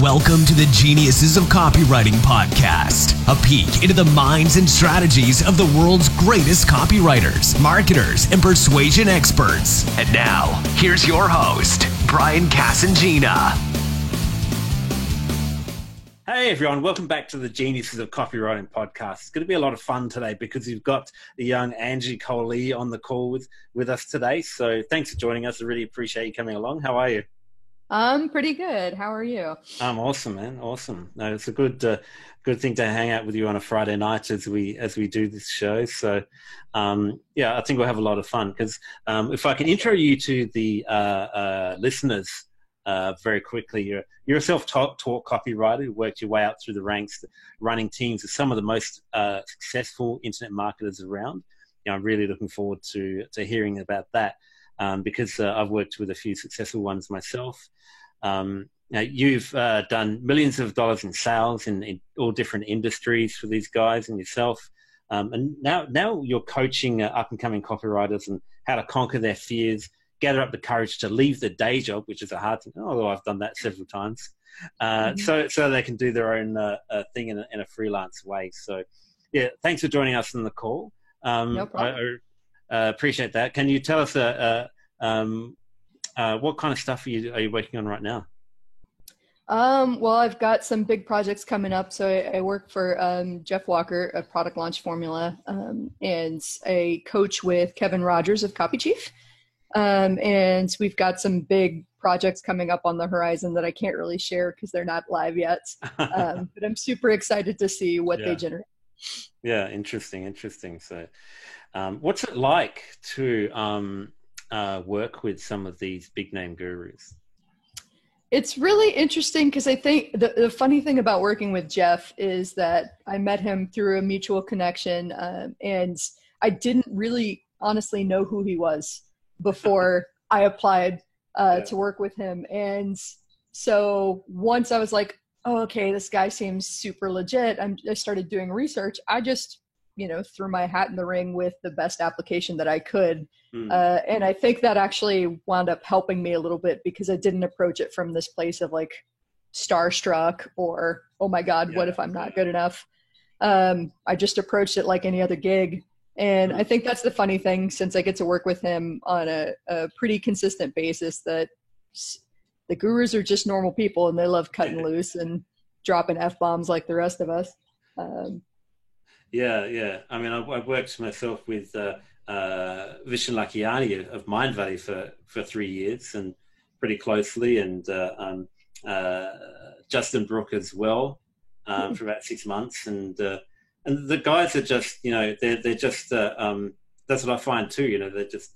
Welcome to the Geniuses of Copywriting podcast, a peek into the minds and strategies of the world's greatest copywriters, marketers, and persuasion experts. And now, here's your host, Brian Casangina. Hey everyone, welcome back to the Geniuses of Copywriting podcast. It's going to be a lot of fun today because we've got the young Angie Colee on the call with, with us today. So thanks for joining us. I really appreciate you coming along. How are you? I'm pretty good. How are you? I'm awesome, man. Awesome. No, it's a good, uh, good thing to hang out with you on a Friday night as we as we do this show. So, um, yeah, I think we'll have a lot of fun because um, if I can intro you to the uh, uh, listeners uh, very quickly, you're you're a self-taught copywriter who worked your way up through the ranks, running teams of some of the most uh, successful internet marketers around. You know, I'm really looking forward to to hearing about that um, because uh, I've worked with a few successful ones myself. Um, now you've uh, done millions of dollars in sales in, in, all different industries for these guys and yourself. Um, and now, now you're coaching uh, up and coming copywriters and how to conquer their fears, gather up the courage to leave the day job, which is a hard thing. Although I've done that several times, uh, mm-hmm. so so they can do their own uh, uh, thing in a, in a, freelance way. So, yeah, thanks for joining us on the call. Um, no problem. I, I, uh, appreciate that. Can you tell us um, uh, what kind of stuff are you, are you working on right now? Um, well, I've got some big projects coming up. So I, I work for um, Jeff Walker of Product Launch Formula um, and a coach with Kevin Rogers of Copy Chief. Um, and we've got some big projects coming up on the horizon that I can't really share because they're not live yet. Um, but I'm super excited to see what yeah. they generate. Yeah, interesting, interesting. So, um, what's it like to uh, work with some of these big name gurus? It's really interesting because I think the, the, funny thing about working with Jeff is that I met him through a mutual connection, um, and I didn't really honestly know who he was before I applied uh, yeah. to work with him. And so once I was like, oh, okay, this guy seems super legit, I'm, I started doing research. I just you know threw my hat in the ring with the best application that i could mm. uh, and i think that actually wound up helping me a little bit because i didn't approach it from this place of like starstruck or oh my god yeah. what if i'm not good enough um, i just approached it like any other gig and mm. i think that's the funny thing since i get to work with him on a, a pretty consistent basis that the gurus are just normal people and they love cutting loose and dropping f-bombs like the rest of us um, yeah, yeah. I mean, I, have worked myself with uh, uh, Vishen Lakhiani of Mindvalley for, for three years and pretty closely, and uh, um, uh, Justin Brooke as well um, hmm. for about six months. And uh, and the guys are just, you know, they're they're just. Uh, um, that's what I find too. You know, they're just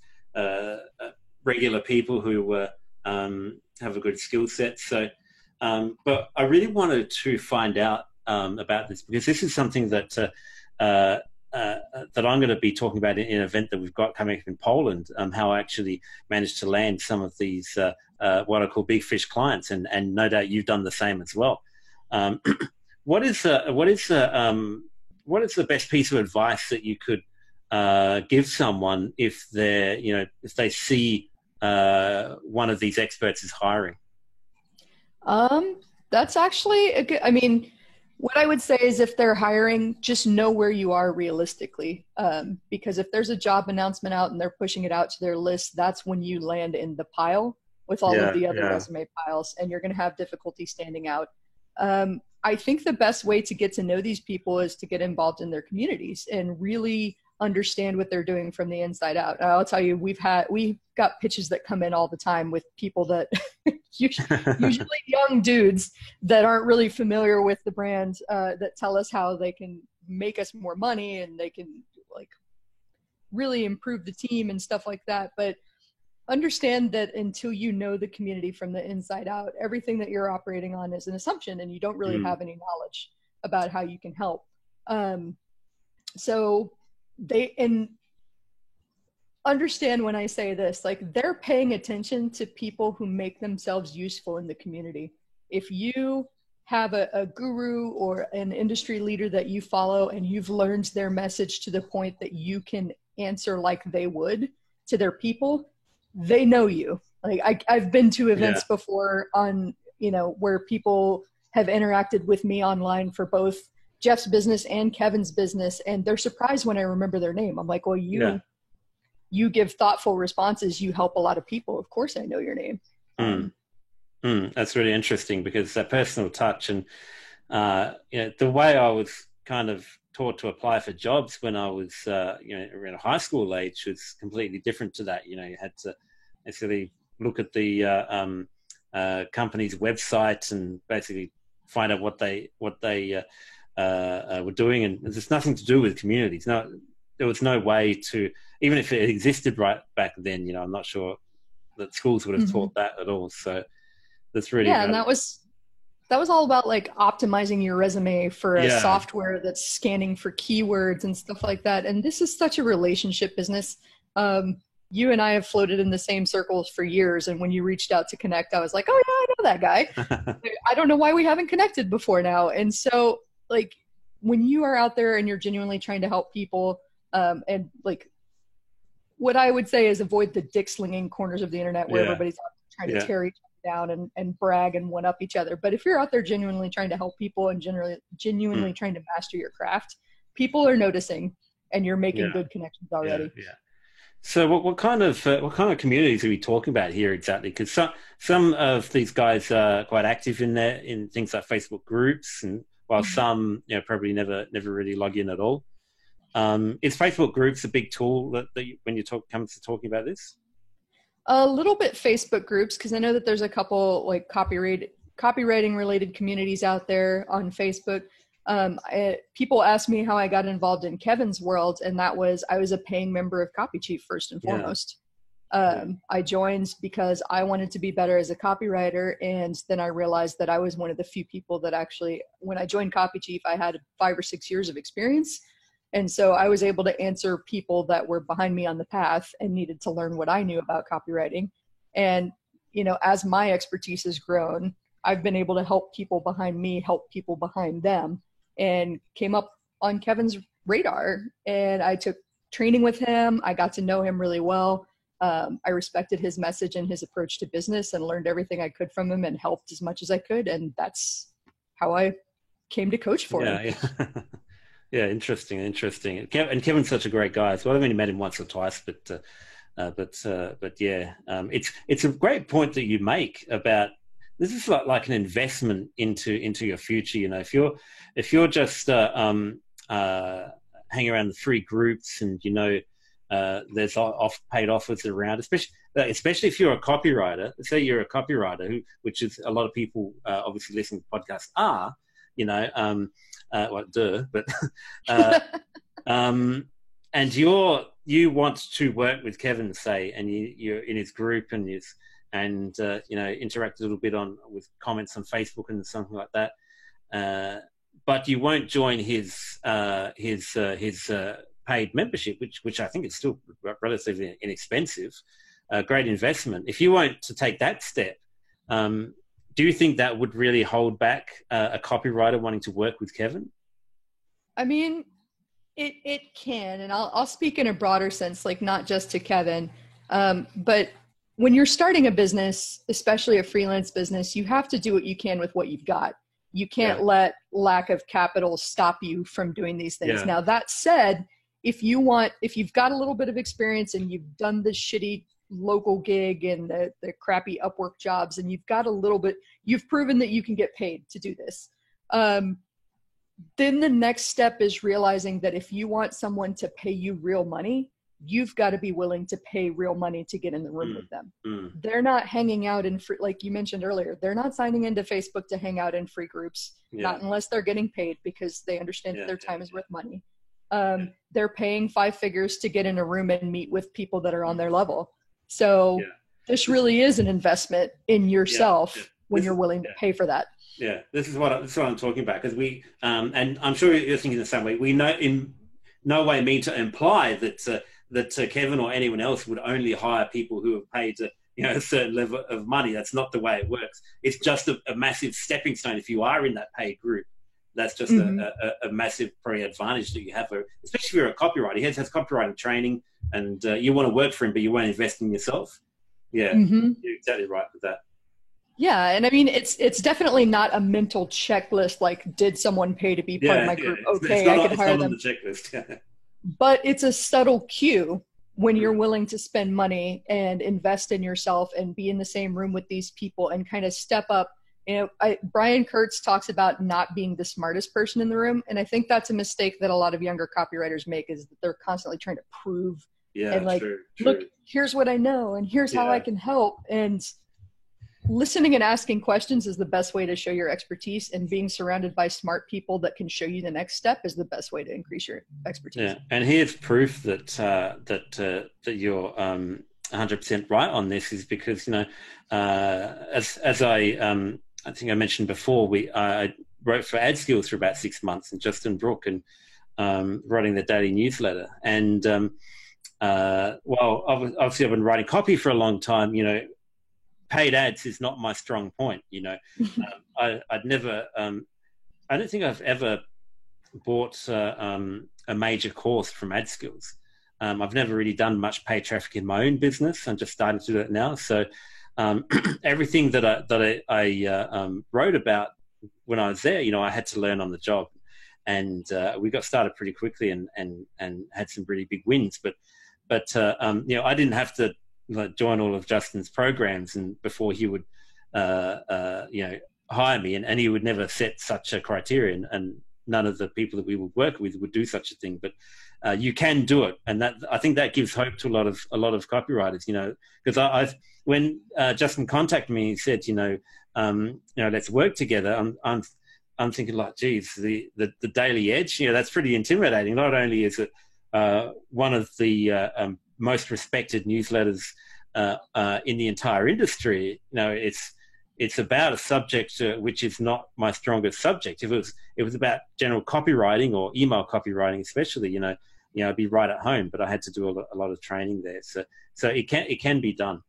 regular people who um, have a good skill set. So, um, but I really wanted to find out um, about this because this is something that uh, uh, that I'm going to be talking about in, an event that we've got coming up in Poland, um, how I actually managed to land some of these uh, uh, what I call big fish clients, and, and no doubt you've done the same as well. Um, what is what is the um, what is the best piece of advice that you could uh, give someone if they're you know if they see uh, one of these experts is hiring? Um, that's actually a good. I mean what I would say is if they're hiring, just know where you are realistically. Um, because if there's a job announcement out and they're pushing it out to their list, that's when you land in the pile with all yeah, of the other yeah. resume piles, and you're going to have difficulty standing out. Um, I think the best way to get to know these people is to get involved in their communities and really understand what they're doing from the inside out. I'll tell you, we've had we've got pitches that come in all the time with people that usually young dudes that aren't really familiar with the brand uh, that tell us how they can make us more money and they can like really improve the team and stuff like that. But understand that until you know the community from the inside out, everything that you're operating on is an assumption, and you don't really mm. have any knowledge about how you can help. Um, so they and understand when I say this, like they're paying attention to people who make themselves useful in the community. If you have a, a, guru or an industry leader that you follow and you've learned their message to the point that you can answer like they would to their people, they know you. Like I, have been to events yeah. before on you know, where people have interacted with me online for both Jeff's business and Kevin's business, and they're surprised when I remember their name. I'm like, well, you yeah. You give thoughtful responses. You help a lot of people. Of course, I know your name. Mm. Mm, that's really interesting because that personal touch and uh, you know the way I was kind of taught to apply for jobs when I was uh, you know around high school age was completely different to that. You know, you had to actually look at the uh, um, uh, company's website and basically find out what they what they uh, uh, uh, were doing, and there's nothing to do with communities. No, there was no way to even if it existed right back then. You know, I'm not sure that schools would have mm-hmm. taught that at all. So that's really yeah, and that was that was all about like optimizing your resume for a yeah. software that's scanning for keywords and stuff like that. And this is such a relationship business. Um, you and I have floated in the same circles for years. And when you reached out to connect, I was like, oh, yeah, I know that guy. I don't know why we haven't connected before now. And so, like, when you are out there and you're genuinely trying to help people, um, and like, what I would say is avoid the dick slinging corners of the internet where yeah. everybody's trying to yeah. tear each other down and, and brag and one up each other. But if you're out there genuinely trying to help people and generally genuinely mm. trying to master your craft, people are noticing and you're making yeah. good connections already. Yeah. yeah. So what, what kind of uh, what kind of communities are we talking about here exactly? Because some some of these guys are quite active in there in things like Facebook groups, and while mm-hmm. some you know probably never never really log in at all. Um, is Facebook groups a big tool that, that you, when you talk comes to talking about this? a little bit Facebook groups because I know that there's a couple like copyright copywriting related communities out there on Facebook. Um, I, people ask me how I got involved in Kevin's world, and that was I was a paying member of Copy Chief first and foremost. Yeah. Um, I joined because I wanted to be better as a copywriter, and then I realized that I was one of the few people that actually, when I joined Copy Chief, I had five or six years of experience and so I was able to answer people that were behind me on the path and needed to learn what I knew about copywriting. And, you know, as my expertise has grown, I've been able to help people behind me help people behind them and came up on Kevin's radar. And I took training with him. I got to know him really well. Um, I respected his message and his approach to business and learned everything I could from him and helped as much as I could. And that's how I came to coach for yeah, him. Yeah. Yeah, interesting, interesting. And Kevin's such a great guy as well. I've only met him once or twice, but uh, uh, but uh, but yeah, um, it's it's a great point that you make about this is like, like an investment into into your future. You know, if you're if you're just uh, um, uh, hanging around the free groups and you know uh, there's off paid offers around, especially especially if you're a copywriter. Say you're a copywriter, who, which is a lot of people obviously listening to podcasts are. You know. Um, uh, well, duh, but uh, um, and you're you want to work with Kevin, say, and you, you're in his group and you and uh, you know interact a little bit on with comments on Facebook and something like that. Uh, but you won't join his uh, his uh, his uh, paid membership, which which I think is still relatively inexpensive, a great investment. If you won't to take that step, um, do you think that would really hold back uh, a copywriter wanting to work with Kevin? I mean, it it can, and I'll I'll speak in a broader sense, like not just to Kevin, um, but when you're starting a business, especially a freelance business, you have to do what you can with what you've got. You can't yeah. let lack of capital stop you from doing these things. Yeah. Now that said, if you want, if you've got a little bit of experience and you've done the shitty local gig and the, the crappy Upwork jobs, and you've got a little bit, you've proven that you can get paid to do this. Um, then the next step is realizing that if you want someone to pay you real money, you've got to be willing to pay real money to get in the room mm, with them. Mm. They're not hanging out in free, like you mentioned earlier, they're not signing into Facebook to hang out in free groups, yeah. not unless they're getting paid because they understand yeah, that their time yeah, is worth money. Um, they're paying five figures to get in a room and meet with people that are on their level. So yeah. this really is an investment in yourself yeah. when this you're willing to pay for that. Yeah, this is what this is what I'm talking about because we um, and I'm sure you're thinking the same way. We know in no way mean to imply that uh, that uh, Kevin or anyone else would only hire people who have paid. Uh, you know, a certain level of money. That's not the way it works. It's just a, a massive stepping stone. If you are in that paid group, that's just mm-hmm. a, a, a, massive probably advantage that you have, especially if you're a copywriter. He has, has copywriting training, and uh, you want to work for him, but you won't invest in yourself. Yeah, mm-hmm. you're exactly right with that. Yeah, and I mean it's it's definitely not a mental checklist like did someone pay to be part yeah, of my group? It's- Okay, it's not I can hire them. the checklist. But it's a subtle cue when you're Mm. willing to spend money and invest in yourself and be in the same room with these people and kind of step up. You know, I, Brian Kurtz talks about not being the smartest person in the room, and I think that's a mistake that a lot of younger copywriters make is that they're constantly trying to prove Yeah, And, like, true, true. look here's what i know and here's how i can help. And listening and asking questions is the best way to show your expertise and being surrounded by smart people that can show you the next step is the best way to increase your expertise. Yeah, and here's proof that uh, that uh, that you're um, 100% right on this is because you know uh, as as I um, I think I mentioned before we I wrote for Ad Skills for about six months and Justin Brooke and um, writing the daily newsletter. And um, uh, well obviously I've been writing copy for a long time you know paid ads is not my strong point you know. Um, I, I'd never um, I don't think I've ever bought uh, um, a major course from ad skills um, i've never really done much paid traffic in my own business. I'm just starting to do it now. So um, everything that i that i, I uh, um, wrote about when i was there you know i had to learn on the job. And uh, we got started pretty quickly and and and had some really big wins. But but uh, um, you know i didn't have to like, join all of justin's programs and before he would uh, uh, you know hire me. And, and he would never set such a criterion and none of the people that we would work with would do such a thing. But uh, you can do it. And that i think that gives hope to a lot of a lot of copywriters you know because I, i've when uh, justin contacted me and said you know um, you know let's work together i'm i'm i'm thinking like geez the the, the daily edge you know that's pretty intimidating not only is it uh, one of the uh, um, most respected newsletters uh, uh, in the entire industry you know it's it's about a subject uh, which is not my strongest subject. If it was, it was about general copywriting or email copywriting, especially, you know, you know, I'd be right at home. But I had to do a lot, a lot of training there, so so it can it can be done.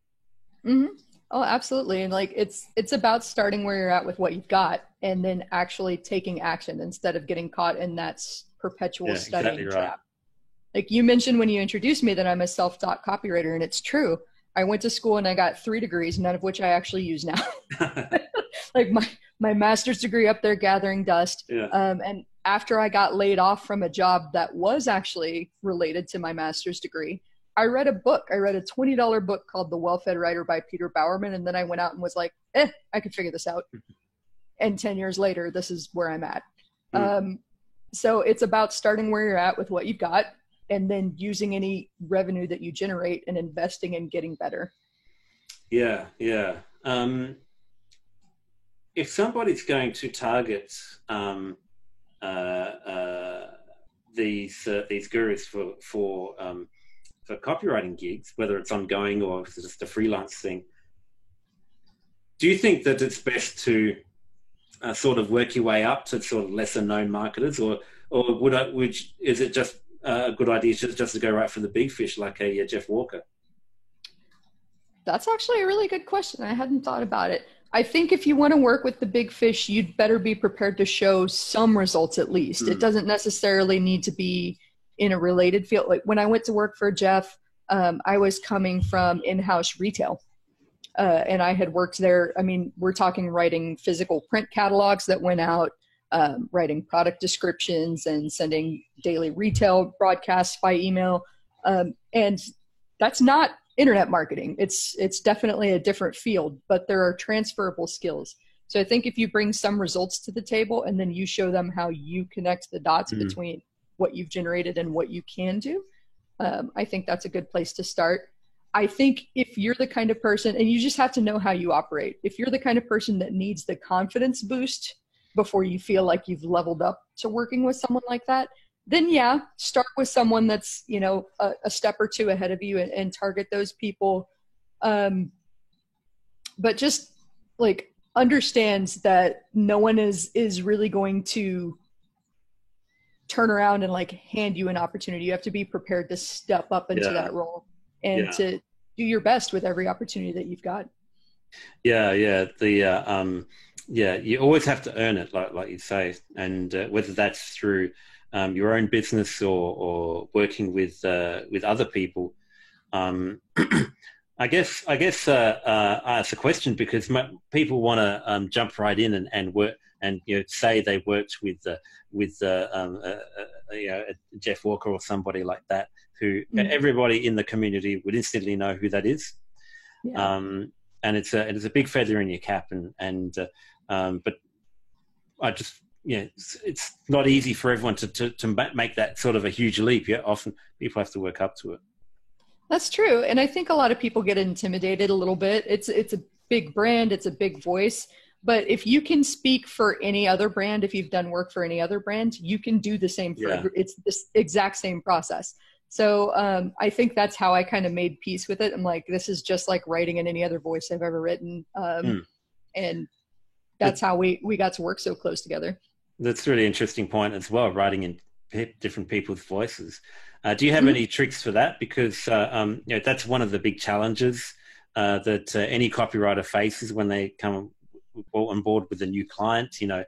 Hmm Oh, absolutely. And like it's it's about starting where you're at with what you've got and then actually taking action instead of getting caught in that perpetual Yeah, studying exactly right. trap. Like you mentioned when you introduced me that I'm a self-taught copywriter and it's true. I went to school and I got 3 degrees, none of which I actually use now. like my my master's degree up there gathering dust. yeah, Um, and after I got laid off from a job that was actually related to my master's degree, I read a book. I read a $20 book called The Well-Fed Writer by Peter Bowerman. And then I went out and was like, eh, I can figure this out. and 10 years later, this is where I'm at. Mm. Um, so it's about starting where you're at with what you've got and then using any revenue that you generate and investing in getting better. yeah, yeah. Um, if somebody's going to target um, uh, uh, these uh, these gurus for for um, for copywriting gigs, whether it's ongoing or if it's just a freelance thing, do you think that it's best to uh, sort of work your way up to sort of lesser known marketers, or or would I, would is it just uh, a good idea just, just to go right for the big fish like a, uh Jeff Walker? That's actually a really good question. I hadn't thought about it. I think if you want to work with the big fish, you'd better be prepared to show some results at least. It Mhm. doesn't necessarily need to be in a related field. Like when I went to work for Jeff, um, I was coming from in house retail. Uh, and I had worked there. I mean, we're talking writing physical print catalogs that went out, um, writing product descriptions, and sending daily retail broadcasts by email. Um, and that's not internet marketing. It's it's definitely a different field, but there are transferable skills. So I think if you bring some results to the table and then you show them how you connect the dots Mhm. between what you've generated and what you can do, um, I think that's a good place to start. I think if you're the kind of person, and you just have to know how you operate, if you're the kind of person that needs the confidence boost before you feel like you've leveled up to working with someone like that, then yeah, start with someone that's you know a, a step or two ahead of you and, and target those people. Um, but just like understands that no one is is really going to turn around and like hand you an opportunity. You have to be prepared to step up into Yeah. that role and Yeah. to do your best with every opportunity that you've got. Yeah, yeah, the uh, um, yeah, you always have to earn it, like like you say, and uh, whether that's through um, your own business or or working with uh, with other people. Um, I guess I guess uh, uh, I ask a question because people want to um, jump right in and, and work and you know say they worked with uh, with uh, um, uh, uh, you know, Jeff Walker or somebody like that who mm-hmm. everybody in the community would instantly know who that is. Yeah. Um, and it's a it's a big feather in your cap and and um, but I just yeah, it's, it's, not easy for everyone to, to, to make that sort of a huge leap. Yeah, often people have to work up to it. That's true, and I think a lot of people get intimidated a little bit. It's it's a big brand, it's a big voice, but if you can speak for any other brand, if you've done work for any other brand, you can do the same for yeah. it's this exact same process. So um, I think that's how I kind of made peace with it. I'm like, this is just like writing in any other voice I've ever written, um, mm. and that's how we we got to work so close together. That's a really interesting point as well. Writing in different people's voices. Uh, do you have mm-hmm. any tricks for that? Because uh, um, you know, that's one of the big challenges uh, that uh, any copywriter faces when they come on board with a new client. You know,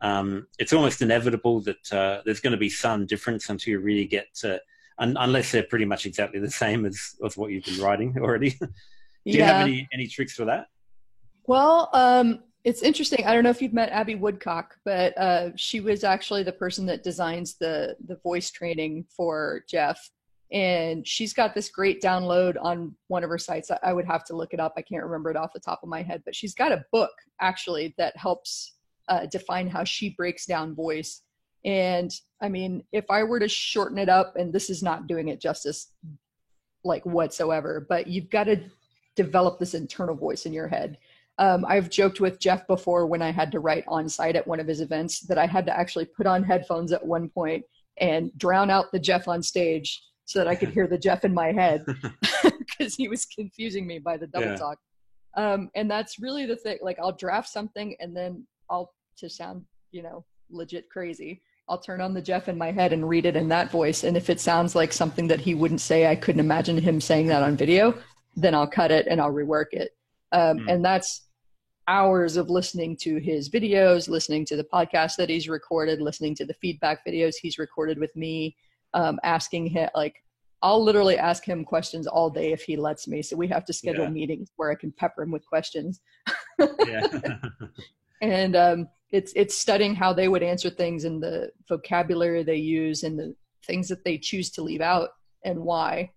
um, it's almost inevitable that uh, there's going to be some difference until you really get to, un- unless they're pretty much exactly the same as, as what you've been writing already. Do you yeah. have any, any tricks for that? Well, um, it's interesting. I don't know if you've met Abbey Woodcock, but uh, she was actually the person that designs the the voice training for Jeff, and she's got this great download on one of her sites. I would have to look it up. I can't remember it off the top of my head, but she's got a book actually that helps uh, define how she breaks down voice. And I mean, if I were to shorten it up, and this is not doing it justice, like whatsoever, but you've got to develop this internal voice in your head um, I've joked with Jeff before when I had to write on site at one of his events that I had to actually put on headphones at one point and drown out the Jeff on stage so that I could hear the Jeff in my head because he was confusing me by the double yeah. talk. Um, and that's really the thing. Like I'll draft something and then I'll to sound, you know, legit crazy. I'll turn on the Jeff in my head and read it in that voice. And if it sounds like something that he wouldn't say, I couldn't imagine him saying that on video, then I'll cut it and I'll rework it. Um, mm. And that's hours of listening to his videos, listening to the podcast that he's recorded, listening to the feedback videos he's recorded with me, um, asking him like I'll literally ask him questions all day if he lets me. So we have to schedule yeah. meetings where I can pepper him with questions. yeah. and um, it's it's studying how they would answer things and the vocabulary they use and the things that they choose to leave out and why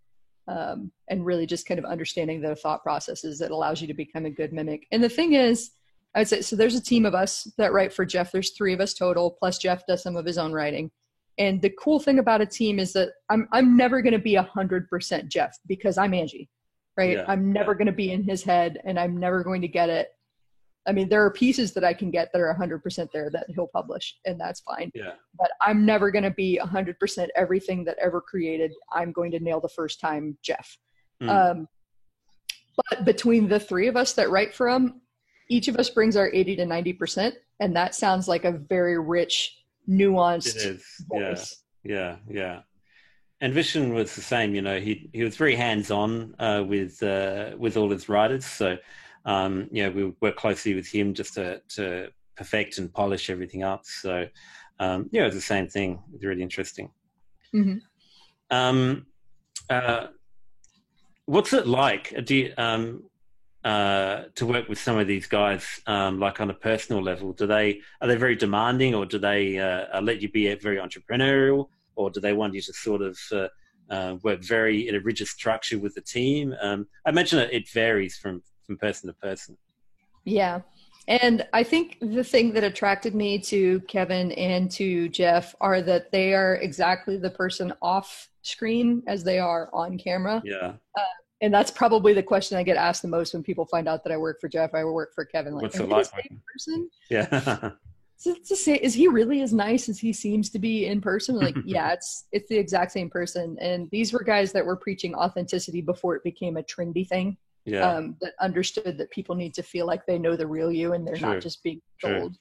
um, and really just kind of understanding their thought processes that allows you to become a good mimic. And the thing is, I would say so. There's a team of us that write for Jeff. There's three of us total, plus Jeff does some of his own writing. And the cool thing about a team is that I'm I'm never going to be a hundred percent Jeff because I'm Angie, right? Yeah. I'm never going to be in his head, and I'm never going to get it I mean, there are pieces that I can get that are 100% there that he'll publish, and that's fine. Yeah. But I'm never going to be 100% everything that ever created. I'm going to nail the first time, Jeff. Mm. Um, but between the three of us that write for him, each of us brings our 80 to 90%, and that sounds like a very rich, nuanced it is. voice. Yeah, yeah, yeah. And Vishen was the same. You know, he he was very hands on uh, with uh, with all his writers. So um, you know, we work closely with him just to, to perfect and polish everything up. So, um, yeah, it's the same thing. It's really interesting. Mm-hmm. Um, uh, what's it like? Do you, um, uh, to work with some of these guys, um, like on a personal level? Do they are they very demanding, or do they uh, let you be very entrepreneurial, or do they want you to sort of uh, uh, work very in a rigid structure with the team? Um, I imagine it, it varies from from person to person. Yeah. And I think the thing that attracted me to Kevin and to Jeff are that they are exactly the person off screen as they are on camera. Yeah. Uh, and that's probably the question I get asked the most when people find out that I work for Jeff. I work for Kevin. Like, What's it like? Same person? Yeah. to say, is he really as nice as he seems to be in person? Like, yeah, it's it's the exact same person. And these were guys that were preaching authenticity before it became a trendy thing yeah. um, that understood that people need to feel like they know the real you and they're sure. not just being told.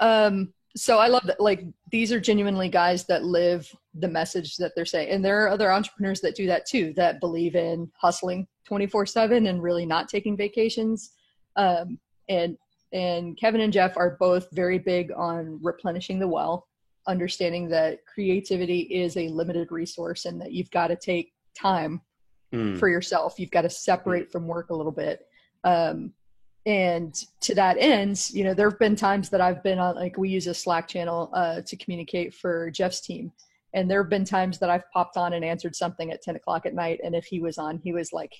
Um, so I love that. Like these are genuinely guys that live the message that they're saying, and there are other entrepreneurs that do that too, that believe in hustling twenty four seven and really not taking vacations. Um, and and Kevin and Jeff are both very big on replenishing the well, understanding that creativity is a limited resource and that you've got to take time mm. for yourself. You've got to separate from work a little bit. Um, and to that end, you know, there have been times that I've been on, like, we use a Slack channel uh, to communicate for Jeff's team. And there have been times that I've popped on and answered something at 10 o'clock at night. And if he was on, he was like,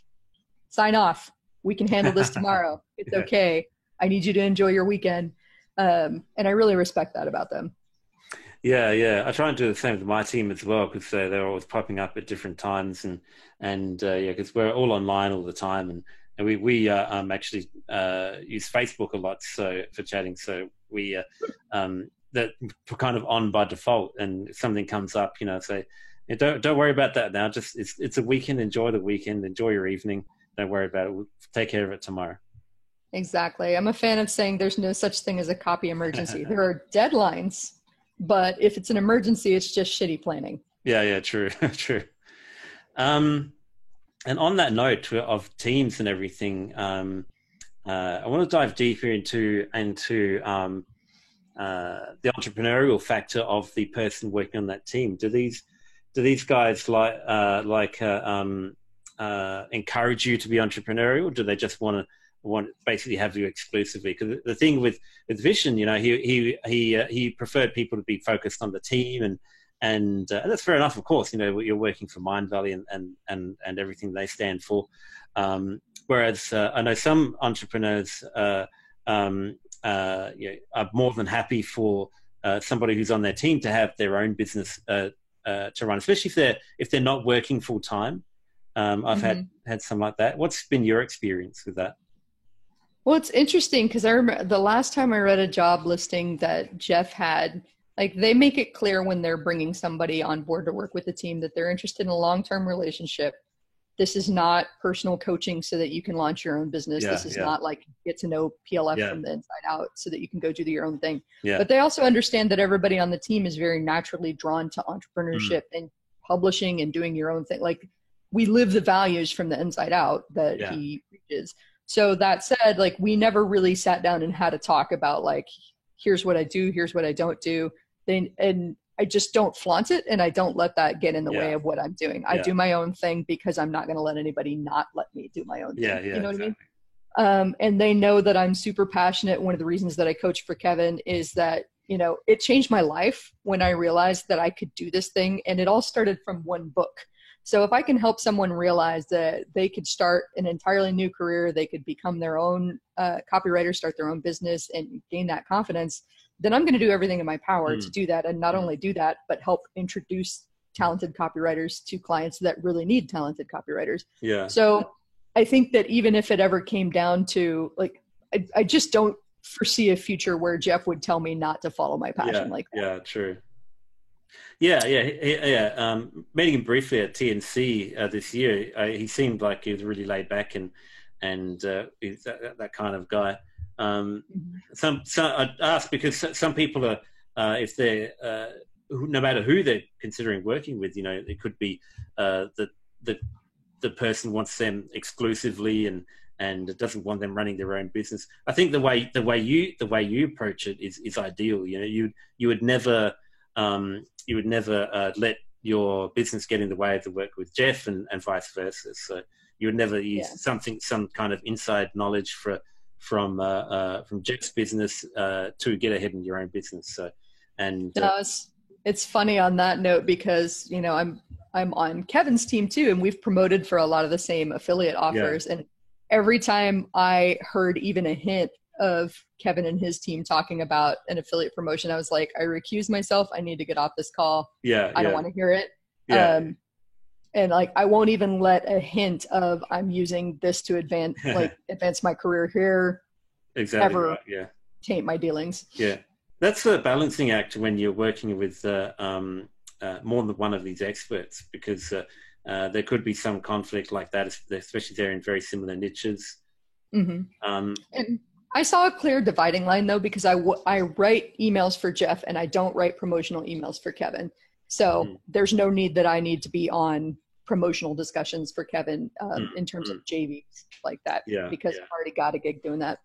sign off. We can handle this tomorrow. It's yeah. okay. I need you to enjoy your weekend. Um, and I really respect that about them. Yeah, yeah. I try and do the same with my team as well because uh, they're always popping up at different times, and and uh, yeah, because we're all online all the time, and and we we uh, um, actually uh, use Facebook a lot so for chatting. So we uh, um, that kind of on by default, and if something comes up, you know, say yeah, don't don't worry about that now. Just it's it's a weekend. Enjoy the weekend. Enjoy your evening. Don't worry about it. We'll take care of it tomorrow. Exactly. I'm a fan of saying there's no such thing as a copy emergency. there are deadlines but if it's an emergency, it's just shitty planning. Yeah, yeah, true, true. Um, and on that note of teams and everything, um, uh, I want to dive deeper into into um, uh, the entrepreneurial factor of the person working on that team. Do these do these guys like uh, like uh, um, uh, encourage you to be entrepreneurial? Do they just want to want basically have you exclusively because the thing with with Vishen you know he he he uh, he preferred people to be focused on the team and and, uh, that's fair enough of course you know you're working for Mindvalley and and and, and everything they stand for. Um, whereas uh, I know some entrepreneurs uh, um, uh, you know, are more than happy for uh, somebody who's on their team to have their own business to run especially if they're if they're not working full time um, I've mm-hmm. had had some like that. What's been your experience with that? Well, it's interesting because I remember the last time I read a job listing that Jeff had, like they make it clear when they're bringing somebody on board to work with the team that they're interested in a long term relationship. This is not personal coaching so that you can launch your own business. Yeah, this is yeah. not like get to know PLF yeah. from the inside out so that you can go do your own thing. But they also understand that everybody on the team is very naturally drawn to entrepreneurship mm. and publishing and doing your own thing. Like we live the values from the inside out that he preaches. So that said, like we never really sat down and had a talk about like, here's what I do, here's what I don't do. Then and I just don't flaunt it and I don't let that get in the yeah. way of what I'm doing. I do my own thing because I'm not going to let anybody not let me do my own yeah, thing. Yeah, you know exactly. what I mean? Um, and they know that I'm super passionate. One of the reasons that I coach for Kevin is that, you know, it changed my life when I realized that I could do this thing. And it all started from one book. So if I can help someone realize that they could start an entirely new career, they could become their own uh, copywriter, start their own business, and gain that confidence, then I'm going to do everything in my power mm. to do that, and not mm. only do that, but help introduce talented copywriters to clients that really need talented copywriters. Yeah. So I think that even if it ever came down to like, I, I just don't foresee a future where Jeff would tell me not to follow my passion yeah, like that. Yeah, true. Yeah, yeah, yeah. Um, meeting him briefly at TNC uh, this year, uh, he seemed like he was really laid back and and uh, that, that, kind of guy. Um, mm-hmm. some, some I ask because some people are uh, if they're uh, no matter who they're considering working with, you know, it could be uh, the the the person wants them exclusively and and doesn't want them running their own business. I think the way the way you the way you approach it is is ideal. You know, you you would never um, you would never uh, let your business get in the way of the work with Jeff and, and vice versa. So you would never use yeah. something, some kind of inside knowledge for, from uh, uh, from Jeff's business uh, to get ahead in your own business. So, and uh, no, it's, it's funny on that note because you know I'm I'm on Kevin's team too, and we've promoted for a lot of the same affiliate offers. Yeah. And every time I heard even a hint of Kevin and his team talking about an affiliate promotion, I was like, I recuse myself. I need to get off this call. Yeah. I don't want to hear it. Yeah. Um, and like, I won't even let a hint of I'm using this to advance, like advance my career here. Exactly. Ever right. Yeah. Taint my dealings. Yeah. That's a balancing act when you're working with uh, um, uh, more than one of these experts because uh, uh there could be some conflict like that, especially they're in very similar niches. Mm-hmm. Um, and I saw a clear dividing line though because I, w- I write emails for Jeff and I don't write promotional emails for Kevin. So mm. there's no need that I need to be on promotional discussions for Kevin um, mm. in terms mm. of JVs like that. Yeah, because yeah. I've already got a gig doing that.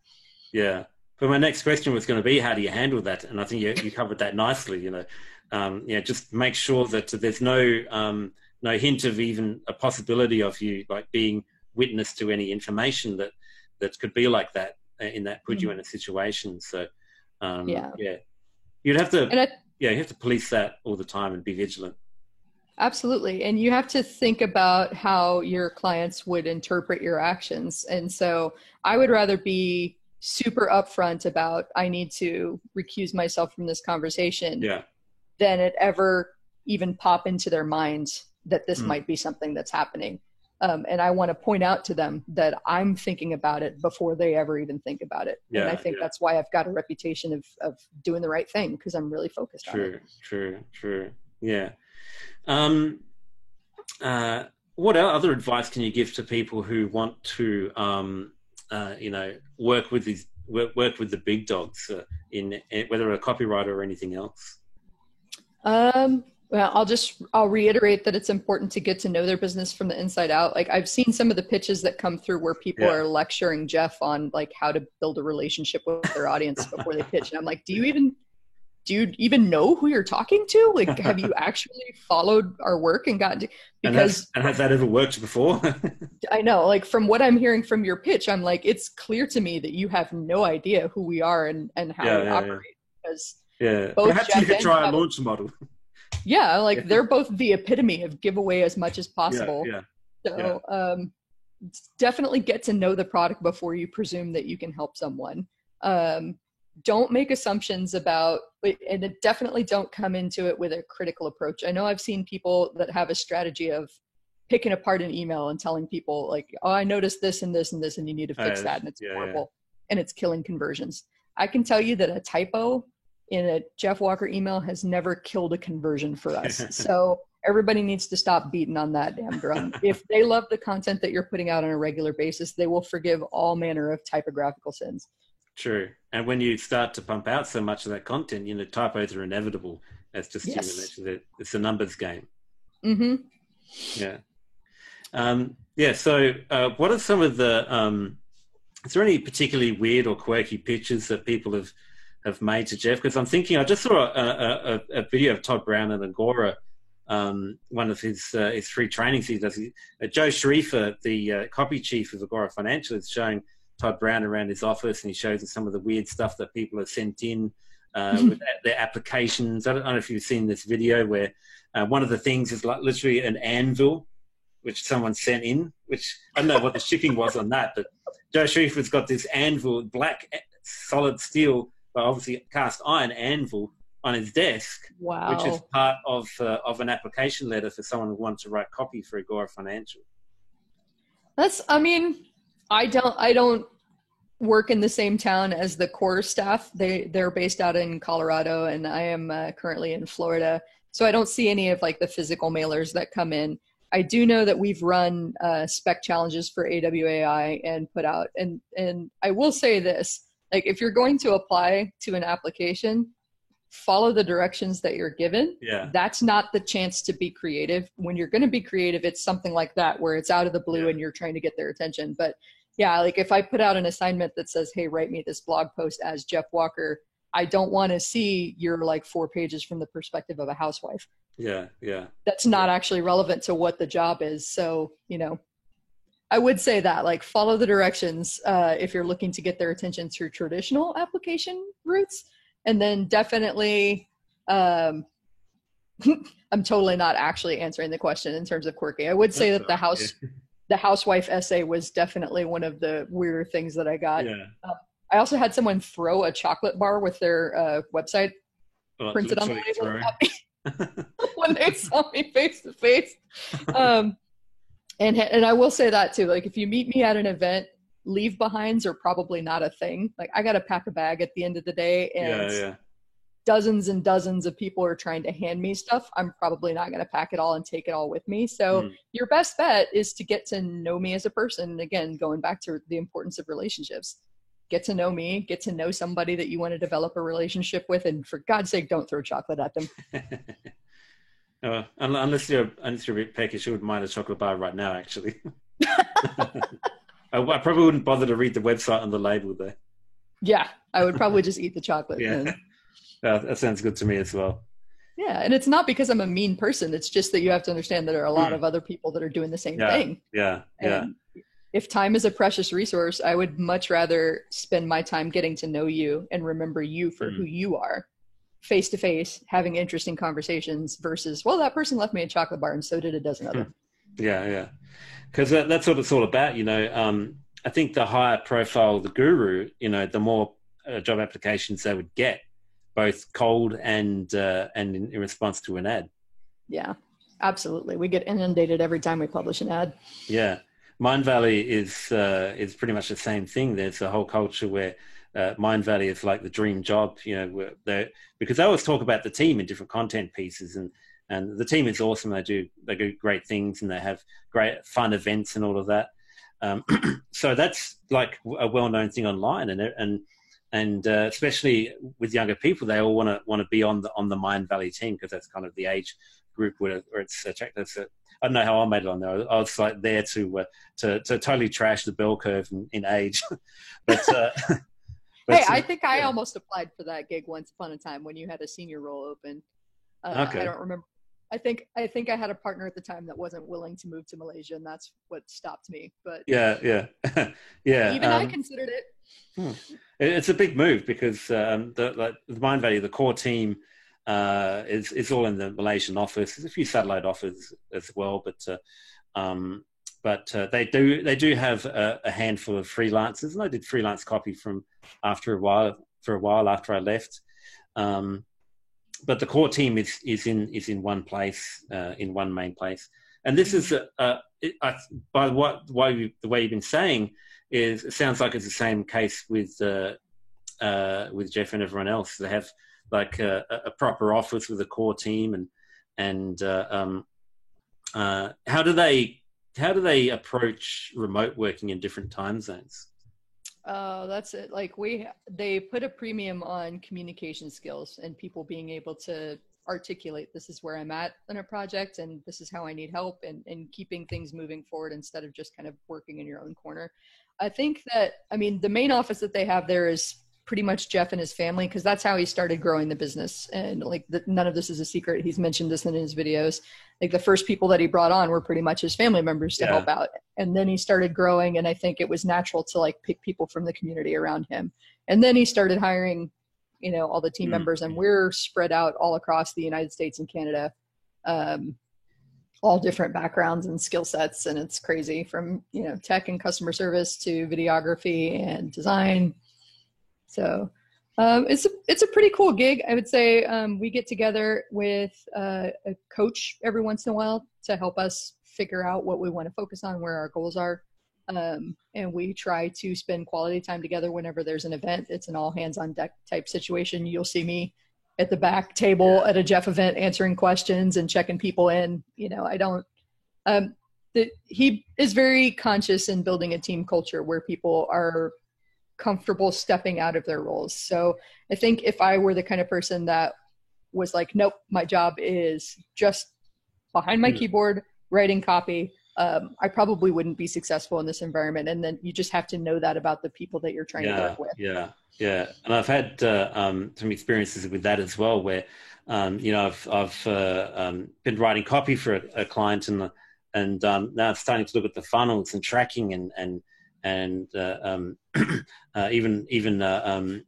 Yeah. But my next question was going to be, how do you handle that? And I think you, you covered that nicely. You know, um, yeah, just make sure that there's no um, no hint of even a possibility of you like being witness to any information that that could be like that in that put you in a situation. So um, yeah, yeah, you'd have to I, yeah you have to police that all the time and be vigilant. Absolutely. And you have to think about how your clients would interpret your actions. And so I would rather be super upfront about I need to recuse myself from this conversation yeah. than it ever even pop into their mind that this mm. might be something that's happening. Um, and I want to point out to them that I'm thinking about it before they ever even think about it. Yeah, and I think yeah. that's why I've got a reputation of, of doing the right thing because I'm really focused true, on it. True, true, true. Yeah. Um, uh, what other advice can you give to people who want to, um, uh, you know, work with these work, work with the big dogs uh, in, in, whether a copywriter or anything else? Um, well, I'll just I'll reiterate that it's important to get to know their business from the inside out. Like I've seen some of the pitches that come through where people yeah. are lecturing Jeff on like how to build a relationship with their audience before they pitch, and I'm like, do you even do you even know who you're talking to? Like, have you actually followed our work and gotten to, because and, and has that ever worked before? I know, like from what I'm hearing from your pitch, I'm like, it's clear to me that you have no idea who we are and, and how yeah, we yeah, operate. Yeah. Because yeah, perhaps Jeff you could try a launch model. Yeah, like they're both the epitome of give away as much as possible. Yeah, so um, definitely get to know the product before you presume that you can help someone. Um, don't make assumptions about and definitely don't come into it with a critical approach i know i've seen people that have a strategy of picking apart an email and telling people like oh i noticed this and this and this and you need to fix uh, that and it's yeah, horrible yeah. and it's killing conversions i can tell you that a typo in a jeff walker email has never killed a conversion for us so everybody needs to stop beating on that damn drum if they love the content that you're putting out on a regular basis they will forgive all manner of typographical sins True. And when you start to pump out so much of that content, you know, typos are inevitable. As just yes. you mentioned, it, it's a numbers game. Mm-hmm. Yeah. Um, yeah. So, uh, what are some of the? Um, is there any particularly weird or quirky pictures that people have have made to Jeff? Because I'm thinking, I just saw a, a, a video of Todd Brown and Agora. Um, one of his uh, his free trainings he does. Uh, Joe Schriefer, the uh, copy chief of Agora Financial, is showing Todd Brown around his office, and he shows us some of the weird stuff that people have sent in uh, with their applications. I don't, I don't, know if you've seen this video where uh, one of the things is like literally an anvil, which someone sent in. Which I don't know what the shipping was on that, but Joe Schriefer's got this anvil, black solid steel, obviously cast iron anvil on his desk, wow. which is part of uh, of an application letter for someone who wants to write copy for Agora Financial. That's, I mean, I don't I don't work in the same town as the core staff. They they're based out in Colorado, and I am uh, currently in Florida. So I don't see any of like the physical mailers that come in. I do know that we've run uh, spec challenges for AWAI and put out, and and I will say this: like if you're going to apply to an application, follow the directions that you're given. Yeah. That's not the chance to be creative. When you're going to be creative, it's something like that where it's out of the blue yeah. and you're trying to get their attention. But yeah, like if I put out an assignment that says, "Hey, write me this blog post as Jeff Walker," I don't want to see your like four pages from the perspective of a housewife. Yeah, yeah. That's not actually relevant to what the job is. So, you know, I would say that like follow the directions uh, if you're looking to get their attention through traditional application routes. And then definitely um, i'm totally not actually answering the question in terms of quirky. I would say That's that the house the housewife essay was definitely one of the weirder things that i got. Yeah. Uh, i also had someone throw a chocolate bar with their uh, website well, printed on the label. when they saw me face to face. Um, and and i will say that too like if you meet me at an event leave behinds are probably not a thing. Like I got to pack a bag at the end of the day and yeah, yeah. dozens and dozens of people are trying to hand me stuff. I'm probably not going to pack it all and take it all with me. So mm. your best bet is to get to know me as a person. Again, going back to the importance of relationships. Get to know me, get to know somebody that you want to develop a relationship with, and for God's sake, don't throw chocolate at them. uh, unless you're unless you're a bit peckish, you wouldn't mind a chocolate bar right now, actually. I, I, probably wouldn't bother to read the website and the label there. Yeah, I would probably just eat the chocolate. yeah, uh, that sounds good to me as well. Yeah, and it's not because I'm a mean person. It's just that you have to understand that there are a lot Mm. of other people that are doing the same Yeah. thing. Yeah, yeah, if time is a precious resource, I would much rather spend my time getting to know you and remember you for Mm. who you are, face to face, having interesting conversations versus, well, that person left me a chocolate bar and so did a dozen other. yeah, yeah. Because that, that's what it's all about, you know. Um, I think the higher profile the guru, you know, the more uh, job applications they would get, both cold and uh, and in, in response to an ad. Yeah, absolutely. We get inundated every time we publish an ad. Yeah, Mindvalley is uh, is pretty much the same thing. There's a whole culture where uh, Mindvalley is like the dream job, you know, because they always talk about the team in different content pieces, and and the team is awesome. They do they do great things, and they have great fun events and all of that. Um, so that's like a well known thing online, and and and uh, especially with younger people, they all want to want to be on the on the Mindvalley team because that's kind of the age group where, where it's attractive. So I don't know how I made it on there. I was like there to uh, to to totally trash the bell curve in, in age, but. Uh, Hey, I think I yeah. almost applied for that gig once upon a time when you had a senior role open. Uh, Okay. I don't remember. I think I think I had a partner at the time that wasn't willing to move to Malaysia, and that's what stopped me. But yeah, yeah, yeah. even I um, considered it. It- It's a big move because um, the, like, the Mindvalley, the core team, uh, is is all in the Malaysian office. There's a few satellite offices as well, but uh, um, but uh, they do they do have a, a handful of freelancers, and I did freelance copy from after a while for a while after I left. Um, but the core team is is in is in one place, uh, in one main place, and this is a, a by what why you, the way you've been saying is it sounds like it's the same case with uh, uh, with Jeff and everyone else. They have like a, a proper office with a core team, and and uh, um, uh, how do they how do they approach remote working in different time zones? Uh, that's it. Like we, they put a premium on communication skills and people being able to articulate this is where I'm at in a project and this is how I need help and, and keeping things moving forward instead of just kind of working in your own corner. I think that, I mean, the main office that they have there is pretty much Jeff and his family because that's how he started growing the business. And like the, none of this is a secret. He's mentioned this in his videos. Like the first people that he brought on were pretty much his family members to Yeah. help out. And then he started growing. And I think it was natural to like pick people from the community around him. And then he started hiring, you know, all the team Mm. members. And we're spread out all across the United States and Canada. Um, all different backgrounds and skill sets and it's crazy from you know tech and customer service to videography and design so um, it's a, it's a pretty cool gig i would say um, we get together with uh, a coach every once in a while to help us figure out what we want to focus on where our goals are um, and we try to spend quality time together whenever there's an event it's an all hands on deck type situation you'll see me at the back table at a Jeff event answering questions and checking people in. You know, I don't. Um, the, he is very conscious in building a team culture where people are comfortable stepping out of their roles. So I think if I were the kind of person that was like, nope, my job is just behind my Hmm. keyboard writing copy. Um, I probably wouldn't be successful in this environment, and then you just have to know that about the people that you're trying to work with. Yeah, yeah, and I've had uh, um, some experiences with that as well, where um, you know I've I've uh, um, been writing copy for a, a client, and and um, now it's starting to look at the funnels and tracking and and and uh, um, uh, even even uh, um,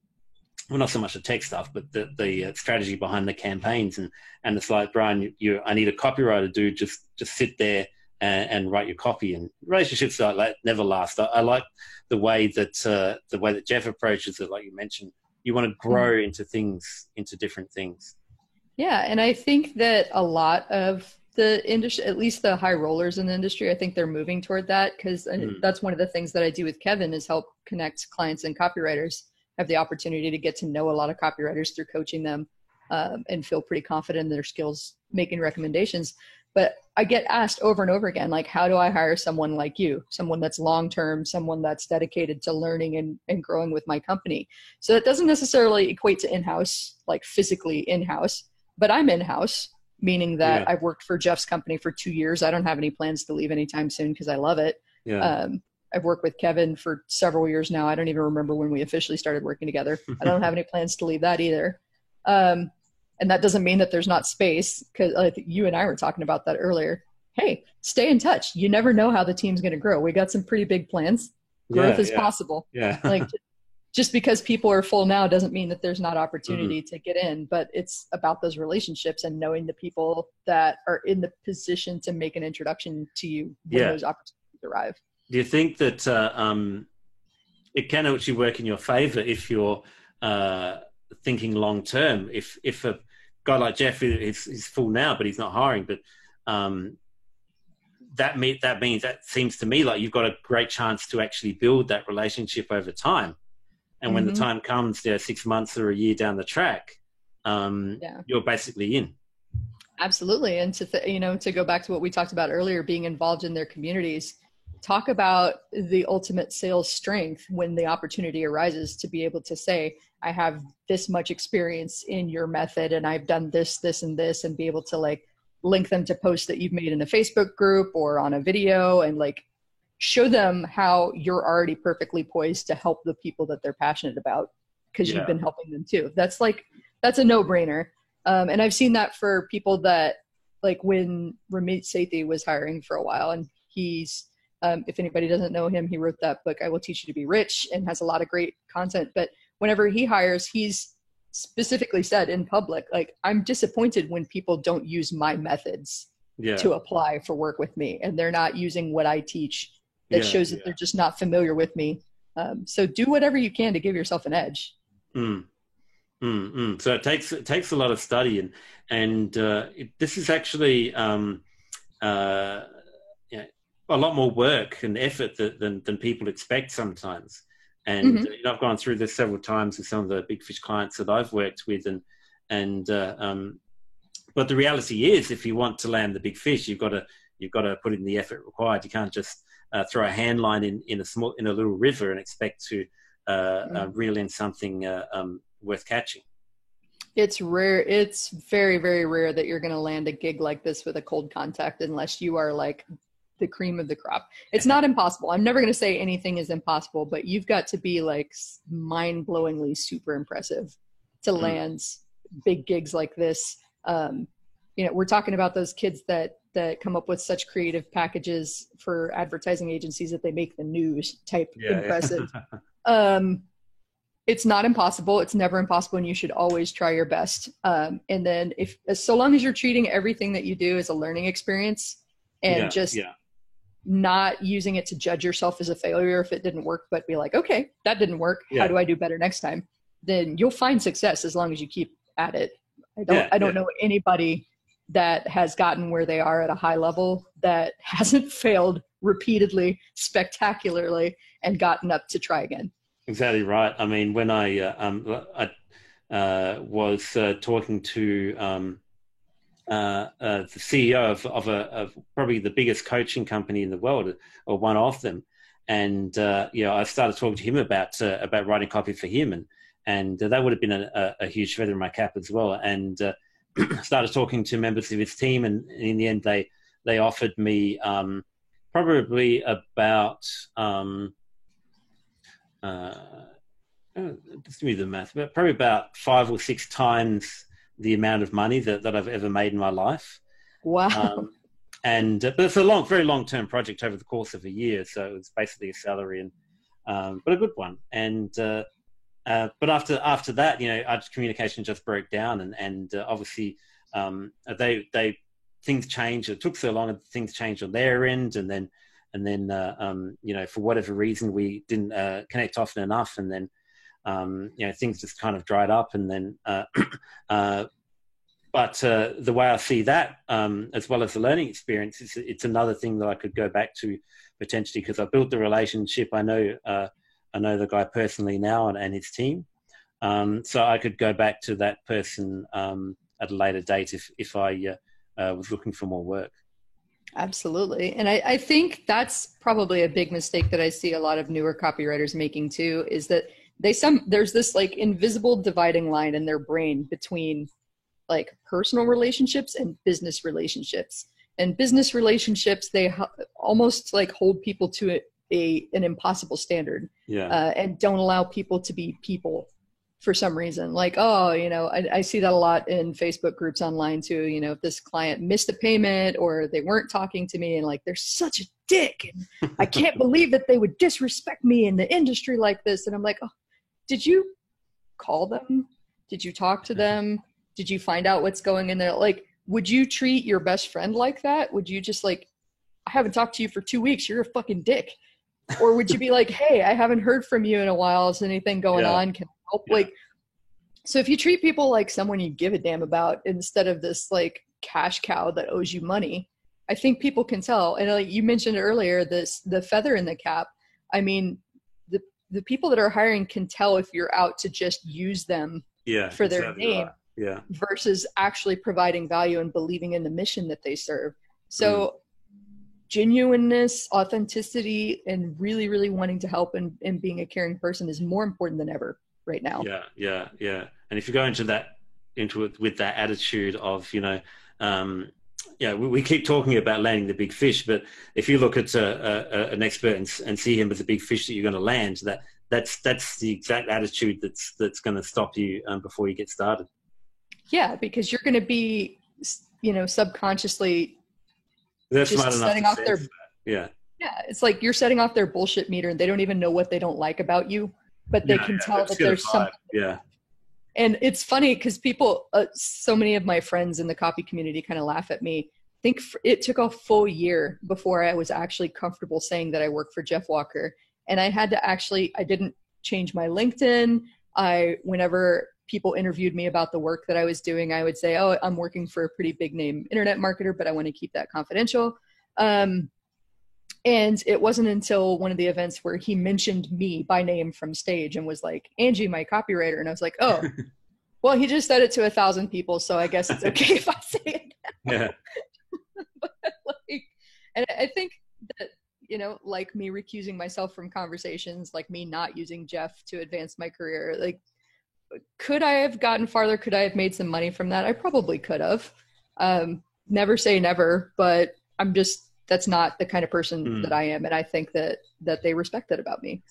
well, not so much the tech stuff, but the the strategy behind the campaigns, and and it's like Brian, you, you I need a copywriter dude, just just sit there and, and write your copy, and relationships like that never last. I, I like the way that uh, the way that Jeff approaches it, like you mentioned, you want to grow into things, into different things. Yeah, and I think that a lot of the industry, at least the high rollers in the industry, I think they're moving toward that because Mm. that's one of the things that I do with Kevin is help connect clients and copywriters. Have the opportunity to get to know a lot of copywriters through coaching them um, and feel pretty confident in their skills, making recommendations. But I get asked over and over again, like, how do I hire someone like you, someone that's long term, someone that's dedicated to learning and, and growing with my company? So that doesn't necessarily equate to in house, like physically in house, but I'm in house, meaning that Yeah. I've worked for Jeff's company for two years. I don't have any plans to leave anytime soon because I love it. Yeah, Um, I've worked with Kevin for several years now. I don't even remember when we officially started working together. I don't have any plans to leave that either. Um, and that doesn't mean that there's not space because like you and I were talking about that earlier. Hey, stay in touch. You never know how the team's going to grow. We got some pretty big plans. Growth Yeah, is possible. Yeah. Like just because people are full now doesn't mean that there's not Mm-hmm. opportunity to get in, but it's about those relationships and knowing the people that are in the position to make an introduction to you when Yeah. those opportunities arrive. Do you think that uh, um, it can actually work in your favor if you're uh, thinking long term? If if a guy like Jeff is, is full now, but he's not hiring, but um, that that means that seems to me like you've got a great chance to actually build that relationship over time. And when Mhm. the time comes, there six months or a year down the track, um, Yeah. you're basically in. Absolutely. And to, th- you know, to go back to what we talked about earlier, being involved in their communities, talk about the ultimate sales strength when the opportunity arises to be able to say, I have this much experience in your method and I've done this, this, and this, and be able to like link them to posts that you've made in a Facebook group or on a video and like show them how you're already perfectly poised to help the people that they're passionate about because Yeah. you've been helping them too. That's like, that's a no brainer. Um, and I've seen that for people that like when Ramit Sethi was hiring for a while and he's um, if anybody doesn't know him, he wrote that book, I Will Teach You to Be Rich, and has a lot of great content. But whenever he hires, he's specifically said in public, like, I'm disappointed when people don't use my methods Yeah. to apply for work with me and they're not using what I teach. That Yeah, shows that yeah. they're just not familiar with me. Um, so do whatever you can to give yourself an edge. Mm. Mm, mm. So it takes it takes a lot of study, and and uh, it, this is actually um, uh, you know, a lot more work and effort that, than than people expect sometimes. And Mhm. uh, you know, I've gone through this several times with some of the big fish clients that I've worked with, and and uh, um, but the reality is, if you want to land the big fish, you've got to you've got to put in the effort required. You can't just uh, throw a hand line in, in a small in a little river and expect to uh, uh, reel in something uh, um, worth catching. It's rare. It's very, very rare that you're going to land a gig like this with a cold contact unless you are like the cream of the crop. It's not impossible. I'm never going to say anything is impossible, but you've got to be like mind blowingly super impressive to Mm. land big gigs like this. Um, you know, we're talking about those kids that that come up with such creative packages for advertising agencies that they make the news type impressive um, it's not impossible. It's never impossible, and you should always try your best. Um, and then, if so long as you're treating everything that you do as a learning experience, and yeah, just yeah, not using it to judge yourself as a failure if it didn't work, but be like, okay, that didn't work. Yeah. How do I do better next time? Then you'll find success as long as you keep at it. I don't. Yeah, I don't yeah. know anybody that has gotten where they are at a high level that hasn't failed repeatedly, spectacularly, and gotten up to try again. exactly right. I mean, when I uh, um, I uh, was uh, talking to um, uh, uh, the CEO of, of, a, of probably the biggest coaching company in the world, or one of them, and uh, you know, I started talking to him about about writing copy for him, and and that would have been a, a, a huge feather in my cap as well. And started talking to members of his team, and in the end, they they offered me um, probably about um, uh, uh, just give me the math, but probably about five or six times the amount of money that, that I've ever made in my life. Wow. Um, and uh, but it's a long, very long term project over the course of a year, so it was basically a salary and um, but a good one. And uh, uh, but after after that, you know, our communication just broke down, and and uh, obviously um, they they things changed. It took so long, and things changed on their end, and then and then uh, um, you know for whatever reason we didn't uh, connect often enough, and then um, you know things just kind of dried up, and then. Uh, but the way I see that, um, as well as the learning experience, it's, it's another thing that I could go back to potentially because I built the relationship. I know I know the guy personally now and, and his team, um, so I could go back to that person um, at a later date if if I uh, uh, was looking for more work. Absolutely. And I, I think that's probably a big mistake that I see a lot of newer copywriters making too, is that they some there's this like invisible dividing line in their brain between like personal relationships and business relationships. And business relationships, they almost like hold people to a, an impossible standard Yeah, uh, and don't allow people to be people. for some reason. Like, oh, you know, I, I, see that a lot in Facebook groups online too. You know, if this client missed a payment or they weren't talking to me and like they're such a dick and I can't believe that they would disrespect me in the industry like this. And I'm like, oh, did you call them? Did you talk to them? Did you find out what's going in there? Like, would you treat your best friend like that? Would you just like, I haven't talked to you for two weeks. You're a fucking dick. Or would you be like, hey, I haven't heard from you in a while. Is anything going yeah. on? Can I help? Yeah. Like, so if you treat people like someone you give a damn about instead of this like cash cow that owes you money, I think people can tell. And like you mentioned earlier, this the feather in the cap. I mean, the the people that are hiring can tell if you're out to just use them yeah, for their name. Right yeah versus actually providing value and believing in the mission that they serve so mm. Genuineness authenticity and really really wanting to help and, and being a caring person is more important than ever right now yeah yeah yeah and if you go into that into it with that attitude of you know um yeah, we, we, keep talking about landing the big fish, but if you look at a, a, an expert and, and, see him as a big fish that you're going to land, that that's that's the exact attitude that's that's going to stop you um, before you get started. Yeah, because you're going to be, you know, subconsciously That's just setting off their. Yeah. Yeah, it's like you're setting off their bullshit meter, and they don't even know what they don't like about you, but they yeah, can yeah, tell that there's something. Yeah. And it's funny because people, uh, so many of my friends in the copy community kind of laugh at me. I think it took a full year before I was actually comfortable saying that I work for Jeff Walker, and I had to actually, I didn't change my LinkedIn. I, whenever people interviewed me about the work that I was doing, I would say, "Oh, I'm working for a pretty big name internet marketer, but I want to keep that confidential." Um, and it wasn't until one of the events where he mentioned me by name from stage and was like, "Angie, my copywriter," and I was like, "Oh." well, he just said it to a thousand people, so I guess it's okay if I say it. Yeah. but like, and I think that you know, like me recusing myself from conversations, like me not using Jeff to advance my career, like could I have gotten farther? Could I have made some money from that? I probably could have. Um, never say never, but I'm just that's not the kind of person mm. that I am, and I think that that they respect that about me.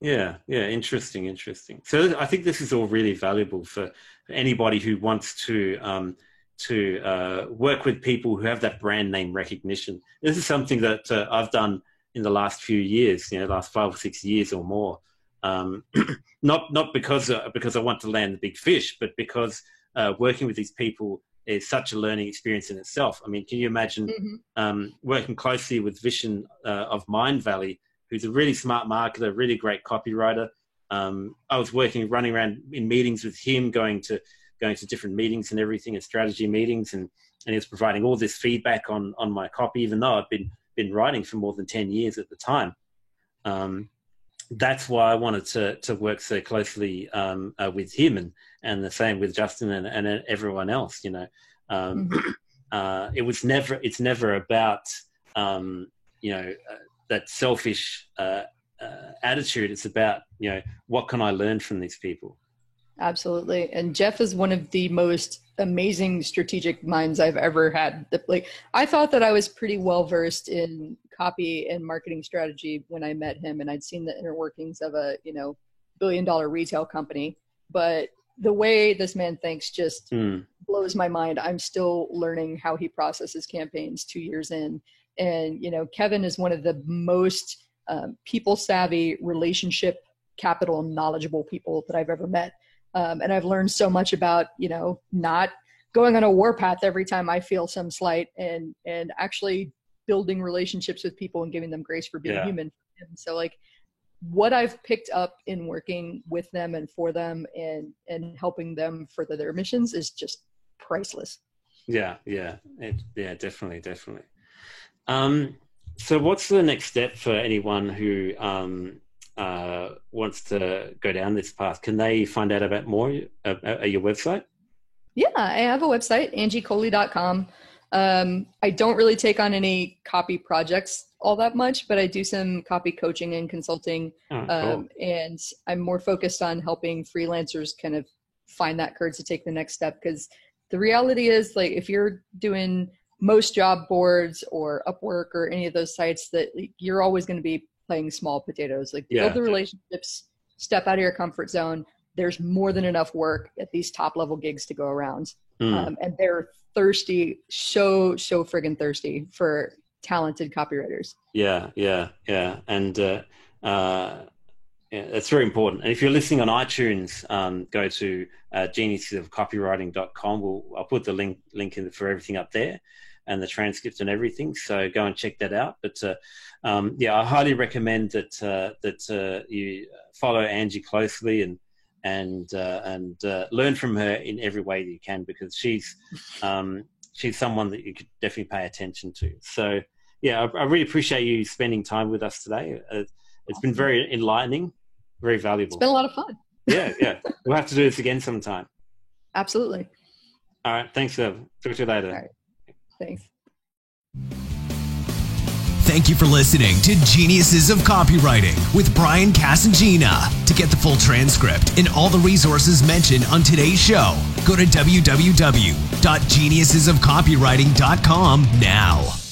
Yeah, yeah, interesting, interesting. So I think this is all really valuable for anybody who wants to um, to uh, work with people who have that brand name recognition. This is something that uh, I've done in the last few years, you know, last five or six years or more. Um, not not because uh, because I want to land the big fish, but because uh, working with these people is such a learning experience in itself. I mean, can you imagine mm-hmm. um, working closely with Vishen uh, of Mindvalley, who's a really smart marketer, really great copywriter. Um, I was working, running around in meetings with him, going to going to different meetings and everything, and strategy meetings, and and he was providing all this feedback on on my copy, even though I'd been been writing for more than ten years at the time. Um, that's why I wanted to to work so closely um, uh, with him and and the same with Justin and, and everyone else. You know, um, mm-hmm. uh, it was never it's never about um, you know uh, that selfish uh, uh, attitude. It's about you know what can I learn from these people. Absolutely, and Jeff is one of the most amazing strategic minds I've ever had. Like I thought that I was pretty well versed in copy and marketing strategy when I met him, and I'd seen the inner workings of a you know billion dollar retail company. But the way this man thinks just mm. blows my mind. I'm still learning how he processes campaigns two years in, and you know Kevin is one of the most um, people savvy, relationship capital knowledgeable people that I've ever met. Um, and I've learned so much about you know not going on a warpath every time I feel some slight and and actually building relationships with people and giving them grace for being yeah. human. And so like what I've picked up in working with them and for them and and helping them further their missions is just priceless. Yeah, yeah, it, yeah, definitely, definitely. Um, so, what's the next step for anyone who um, uh, wants to go down this path? Can they find out about more uh, at your website? Yeah, I have a website, angiecolee.com. Um, I don't really take on any copy projects all that much, but I do some copy coaching and consulting. Oh, cool. um, and I'm more focused on helping freelancers kind of find that courage to take the next step. Because the reality is, like, if you're doing most job boards or Upwork or any of those sites, that you're always going to be playing small potatoes. Like, yeah. build the relationships, step out of your comfort zone, there's more than enough work at these top level gigs to go around. Mm. Um, and they're thirsty, so, so friggin' thirsty for talented copywriters. Yeah, yeah, yeah. And uh, uh, yeah, that's very important. And if you're listening on iTunes, um, go to uh, geniusesofcopywriting.com. We'll, I'll put the link link in for everything up there and the transcript and everything. So go and check that out. But uh, um, yeah, I highly recommend that uh, that uh, you follow Angie closely and and uh, and uh, learn from her in every way that you can because she's um, she's someone that you could definitely pay attention to. So yeah, I, I really appreciate you spending time with us today. Uh, it's been very enlightening, very valuable. It's been a lot of fun. yeah, yeah. We'll have to do this again sometime. Absolutely. All right. Thanks, Ev. Talk to you later. Thanks. Thank you for listening to Geniuses of Copywriting with Brian Cassingena. To get the full transcript and all the resources mentioned on today's show, go to www.geniusesofcopywriting.com now.